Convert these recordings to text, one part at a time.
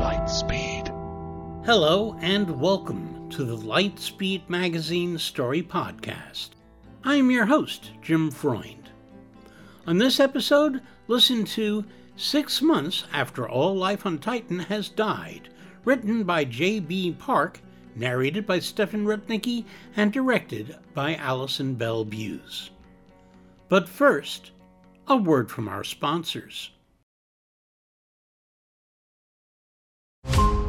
Lightspeed. Hello and welcome to the Lightspeed Magazine Story Podcast. I'm your host, Jim Freund. On this episode, listen to Six Months After All Life on Titan Has Died, written by J.B. Park, narrated by Stefan Rudnicki, and directed by Allison Bell Buse. But first, a word from our sponsors.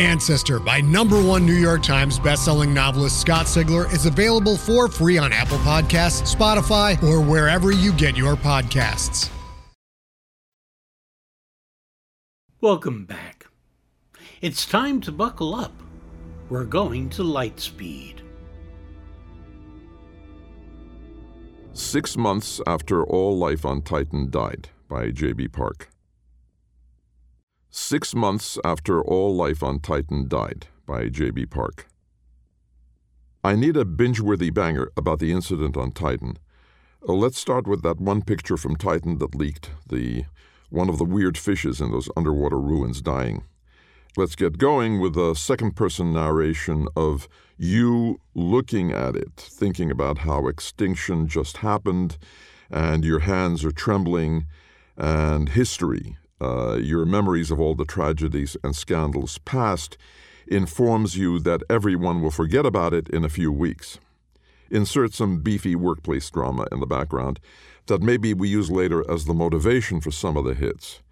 Ancestor by number one New York Times bestselling novelist Scott Sigler is available for free on Apple Podcasts, Spotify, or wherever you get your podcasts. Welcome back. It's time to buckle up. We're going to Lightspeed. Six months after all life on Titan died by J.B. Park. Six months after all life on Titan died by J.B. Park. I need a binge worthy banger about the incident on Titan. Uh, let's start with that one picture from Titan that leaked, the one of the weird fishes in those underwater ruins dying. Let's get going with a second person narration of you looking at it, thinking about how extinction just happened, and your hands are trembling, and history, uh, your memories of all the tragedies and scandals past, informs you that everyone will forget about it in a few weeks. Insert some beefy workplace drama in the background that maybe we use later as the motivation for some of the hits.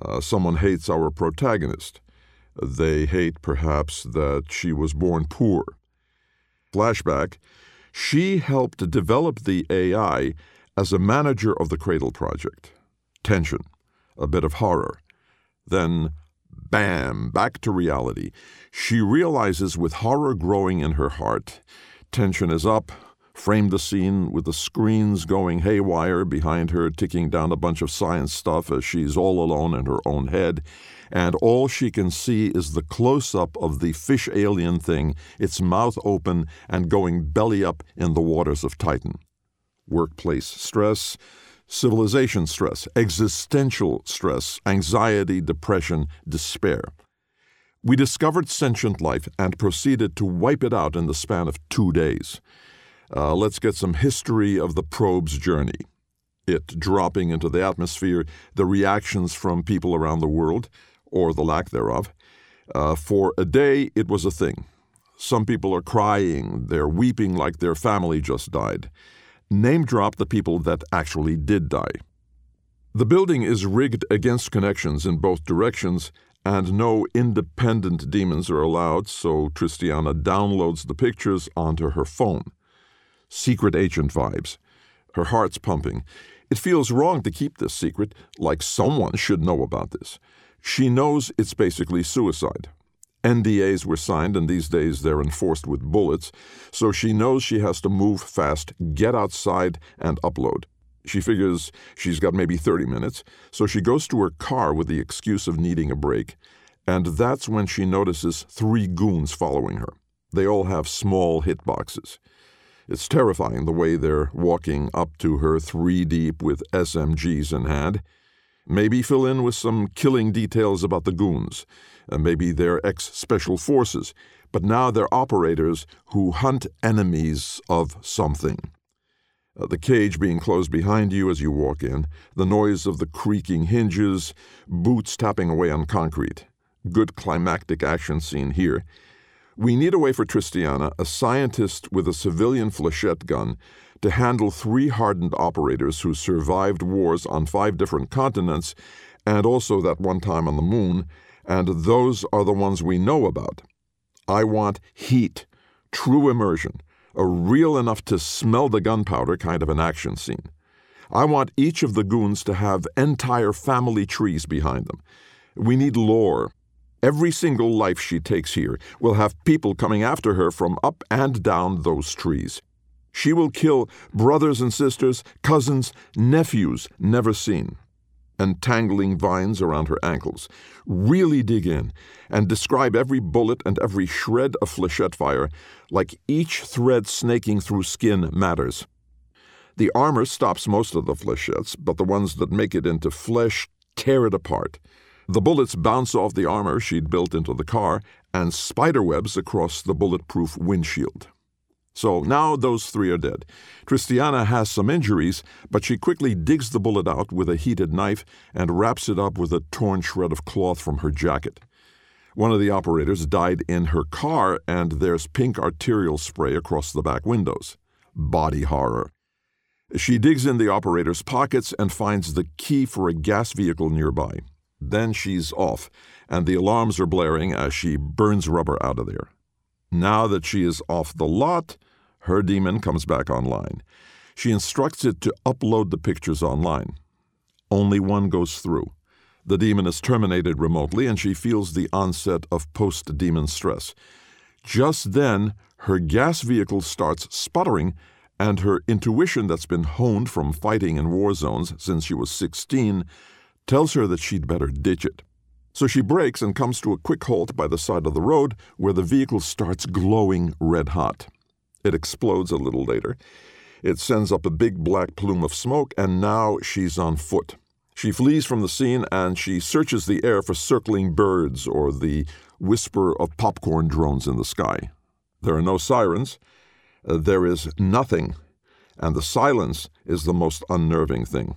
Uh, someone hates our protagonist. They hate, perhaps, that she was born poor. Flashback She helped develop the AI as a manager of the Cradle Project. Tension, a bit of horror. Then, bam, back to reality. She realizes with horror growing in her heart, tension is up, framed the scene with the screens going haywire behind her, ticking down a bunch of science stuff as she's all alone in her own head, and all she can see is the close up of the fish alien thing, its mouth open and going belly up in the waters of Titan. Workplace stress, civilization stress, existential stress, anxiety, depression, despair. We discovered sentient life and proceeded to wipe it out in the span of two days. Uh, let's get some history of the probe's journey. It dropping into the atmosphere, the reactions from people around the world, or the lack thereof. Uh, for a day, it was a thing. Some people are crying, they're weeping like their family just died. Name drop the people that actually did die. The building is rigged against connections in both directions, and no independent demons are allowed, so Tristiana downloads the pictures onto her phone secret agent vibes. Her heart's pumping. It feels wrong to keep this secret, like someone should know about this. She knows it's basically suicide. NDAs were signed, and these days they're enforced with bullets, so she knows she has to move fast, get outside, and upload. She figures she's got maybe 30 minutes, so she goes to her car with the excuse of needing a break, and that's when she notices three goons following her. They all have small hitboxes. It's terrifying the way they're walking up to her three deep with SMGs in hand. Maybe fill in with some killing details about the goons. Uh, maybe they're ex special forces, but now they're operators who hunt enemies of something. Uh, the cage being closed behind you as you walk in, the noise of the creaking hinges, boots tapping away on concrete. Good climactic action scene here. We need a way for Tristiana, a scientist with a civilian flechette gun, to handle three hardened operators who survived wars on five different continents and also that one time on the moon, and those are the ones we know about. I want heat, true immersion, a real enough to smell the gunpowder kind of an action scene. I want each of the goons to have entire family trees behind them. We need lore, Every single life she takes here will have people coming after her from up and down those trees. She will kill brothers and sisters, cousins, nephews never seen. Entangling vines around her ankles. Really dig in and describe every bullet and every shred of flechette fire like each thread snaking through skin matters. The armor stops most of the flechettes, but the ones that make it into flesh tear it apart. The bullets bounce off the armor she'd built into the car and spiderwebs across the bulletproof windshield. So now those three are dead. Tristiana has some injuries, but she quickly digs the bullet out with a heated knife and wraps it up with a torn shred of cloth from her jacket. One of the operators died in her car, and there's pink arterial spray across the back windows. Body horror. She digs in the operator's pockets and finds the key for a gas vehicle nearby. Then she's off, and the alarms are blaring as she burns rubber out of there. Now that she is off the lot, her demon comes back online. She instructs it to upload the pictures online. Only one goes through. The demon is terminated remotely, and she feels the onset of post demon stress. Just then, her gas vehicle starts sputtering, and her intuition, that's been honed from fighting in war zones since she was 16, tells her that she'd better ditch it. So she brakes and comes to a quick halt by the side of the road where the vehicle starts glowing red hot. It explodes a little later. It sends up a big black plume of smoke, and now she's on foot. She flees from the scene and she searches the air for circling birds or the whisper of popcorn drones in the sky. There are no sirens. There is nothing, and the silence is the most unnerving thing.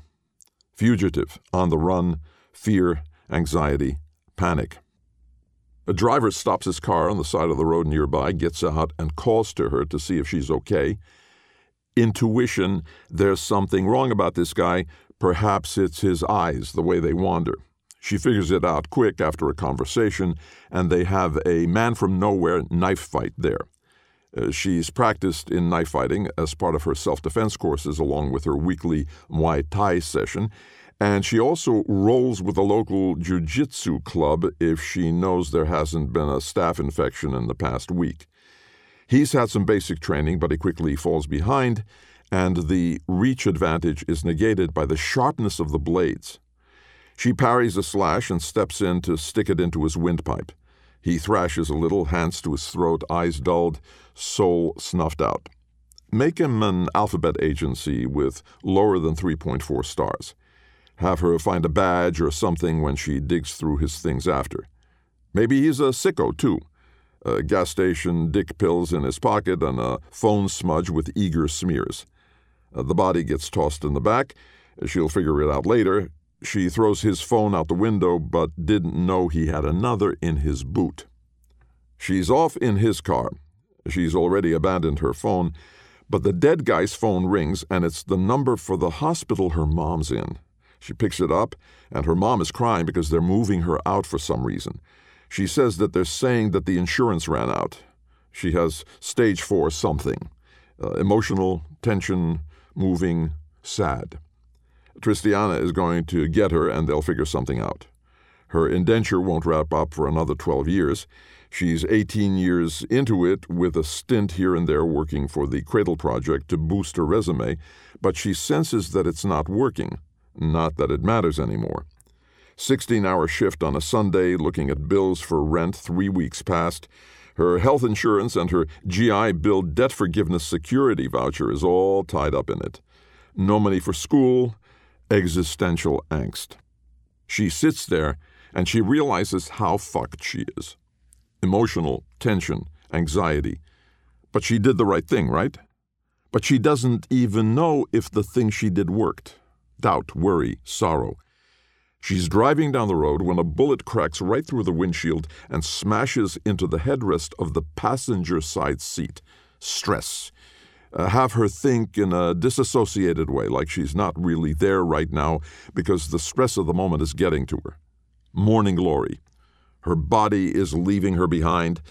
Fugitive, on the run, fear, anxiety, panic. A driver stops his car on the side of the road nearby, gets out, and calls to her to see if she's okay. Intuition there's something wrong about this guy. Perhaps it's his eyes, the way they wander. She figures it out quick after a conversation, and they have a man from nowhere knife fight there. Uh, she's practiced in knife fighting as part of her self defense courses, along with her weekly Muay Thai session, and she also rolls with a local jiu-jitsu club if she knows there hasn't been a staph infection in the past week. He's had some basic training, but he quickly falls behind, and the reach advantage is negated by the sharpness of the blades. She parries a slash and steps in to stick it into his windpipe. He thrashes a little, hands to his throat, eyes dulled, soul snuffed out. Make him an alphabet agency with lower than 3.4 stars. Have her find a badge or something when she digs through his things after. Maybe he's a sicko, too. A gas station dick pills in his pocket and a phone smudge with eager smears. Uh, the body gets tossed in the back. She'll figure it out later. She throws his phone out the window, but didn't know he had another in his boot. She's off in his car. She's already abandoned her phone, but the dead guy's phone rings, and it's the number for the hospital her mom's in. She picks it up, and her mom is crying because they're moving her out for some reason. She says that they're saying that the insurance ran out. She has stage four something uh, emotional, tension, moving, sad. Tristiana is going to get her, and they'll figure something out. Her indenture won't wrap up for another 12 years. She's 18 years into it with a stint here and there working for the Cradle Project to boost her resume, but she senses that it's not working. Not that it matters anymore. 16 hour shift on a Sunday, looking at bills for rent three weeks past. Her health insurance and her GI Bill debt forgiveness security voucher is all tied up in it. No money for school, existential angst. She sits there and she realizes how fucked she is. Emotional, tension, anxiety. But she did the right thing, right? But she doesn't even know if the thing she did worked doubt, worry, sorrow. She's driving down the road when a bullet cracks right through the windshield and smashes into the headrest of the passenger side seat. Stress. Uh, have her think in a disassociated way, like she's not really there right now because the stress of the moment is getting to her. Morning glory. Her body is leaving her behind.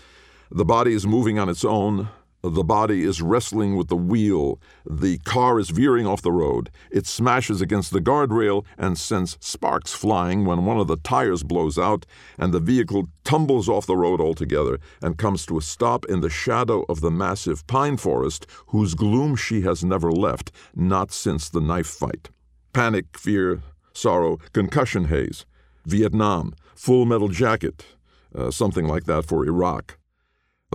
The body is moving on its own. The body is wrestling with the wheel. The car is veering off the road. It smashes against the guardrail and sends sparks flying when one of the tires blows out, and the vehicle tumbles off the road altogether and comes to a stop in the shadow of the massive pine forest, whose gloom she has never left, not since the knife fight. Panic, fear, sorrow, concussion haze. Vietnam, full metal jacket, uh, something like that for Iraq.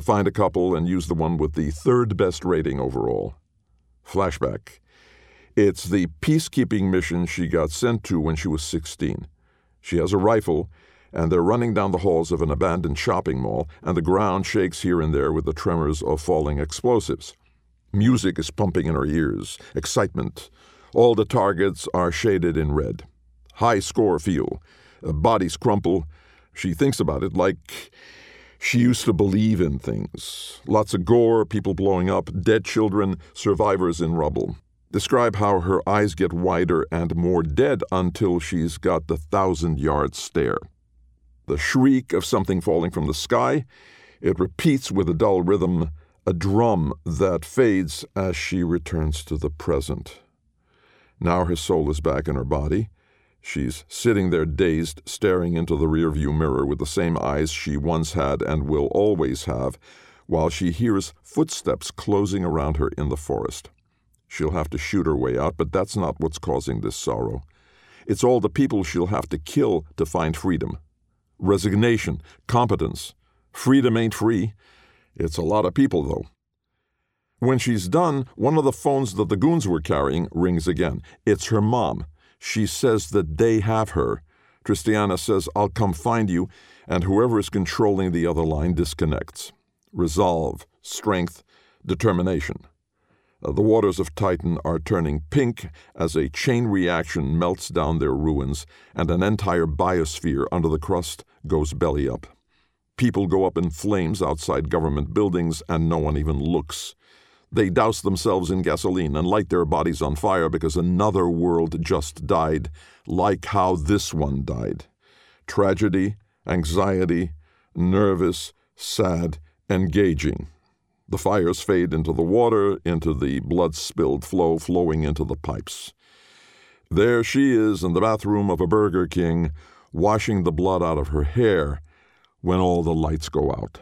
Find a couple and use the one with the third best rating overall. Flashback. It's the peacekeeping mission she got sent to when she was 16. She has a rifle, and they're running down the halls of an abandoned shopping mall, and the ground shakes here and there with the tremors of falling explosives. Music is pumping in her ears, excitement. All the targets are shaded in red. High score feel. Bodies crumple. She thinks about it like she used to believe in things. Lots of gore, people blowing up, dead children, survivors in rubble. Describe how her eyes get wider and more dead until she's got the thousand yard stare. The shriek of something falling from the sky. It repeats with a dull rhythm, a drum that fades as she returns to the present. Now her soul is back in her body. She's sitting there dazed, staring into the rearview mirror with the same eyes she once had and will always have, while she hears footsteps closing around her in the forest. She'll have to shoot her way out, but that's not what's causing this sorrow. It's all the people she'll have to kill to find freedom. Resignation, competence. Freedom ain't free. It's a lot of people, though. When she's done, one of the phones that the goons were carrying rings again. It's her mom. She says that they have her. Tristiana says, I'll come find you, and whoever is controlling the other line disconnects. Resolve, strength, determination. Uh, the waters of Titan are turning pink as a chain reaction melts down their ruins, and an entire biosphere under the crust goes belly up. People go up in flames outside government buildings, and no one even looks. They douse themselves in gasoline and light their bodies on fire because another world just died, like how this one died. Tragedy, anxiety, nervous, sad, engaging. The fires fade into the water, into the blood spilled flow flowing into the pipes. There she is in the bathroom of a Burger King, washing the blood out of her hair when all the lights go out.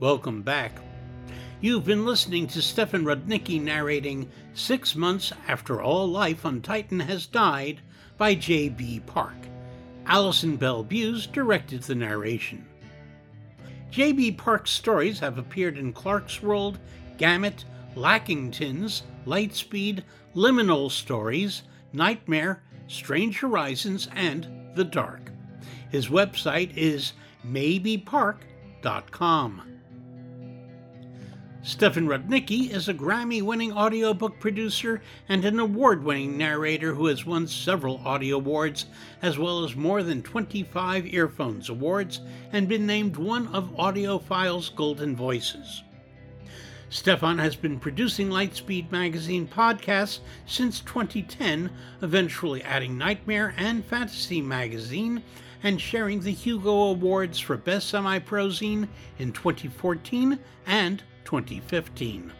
Welcome back. You've been listening to Stefan Rudnicki narrating Six Months After All Life on Titan Has Died by J.B. Park. Allison Bell Buse directed the narration. J.B. Park's stories have appeared in Clarkesworld, Gamut, Lackington's, Lightspeed, Liminal Stories, Nightmare, Strange Horizons, and The Dark. His website is maybepark.com. Stefan Rudnicki is a Grammy winning audiobook producer and an award winning narrator who has won several audio awards, as well as more than 25 Earphones Awards, and been named one of AudioFile's Golden Voices. Stefan has been producing Lightspeed Magazine podcasts since 2010, eventually adding Nightmare and Fantasy Magazine, and sharing the Hugo Awards for Best Semi Prozine in 2014 and 2015.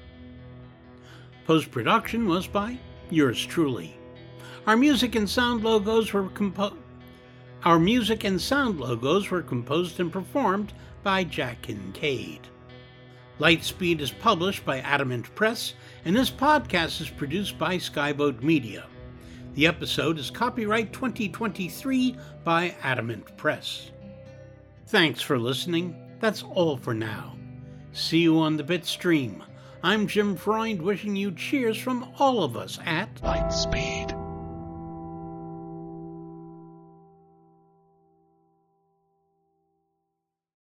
Post production was by yours truly. Our music and sound logos were composed. Our music and sound logos were composed and performed by Jack Kincaid. Lightspeed is published by Adamant Press, and this podcast is produced by Skyboat Media. The episode is copyright 2023 by Adamant Press. Thanks for listening. That's all for now. See you on the Bitstream. I'm Jim Freund wishing you cheers from all of us at Lightspeed.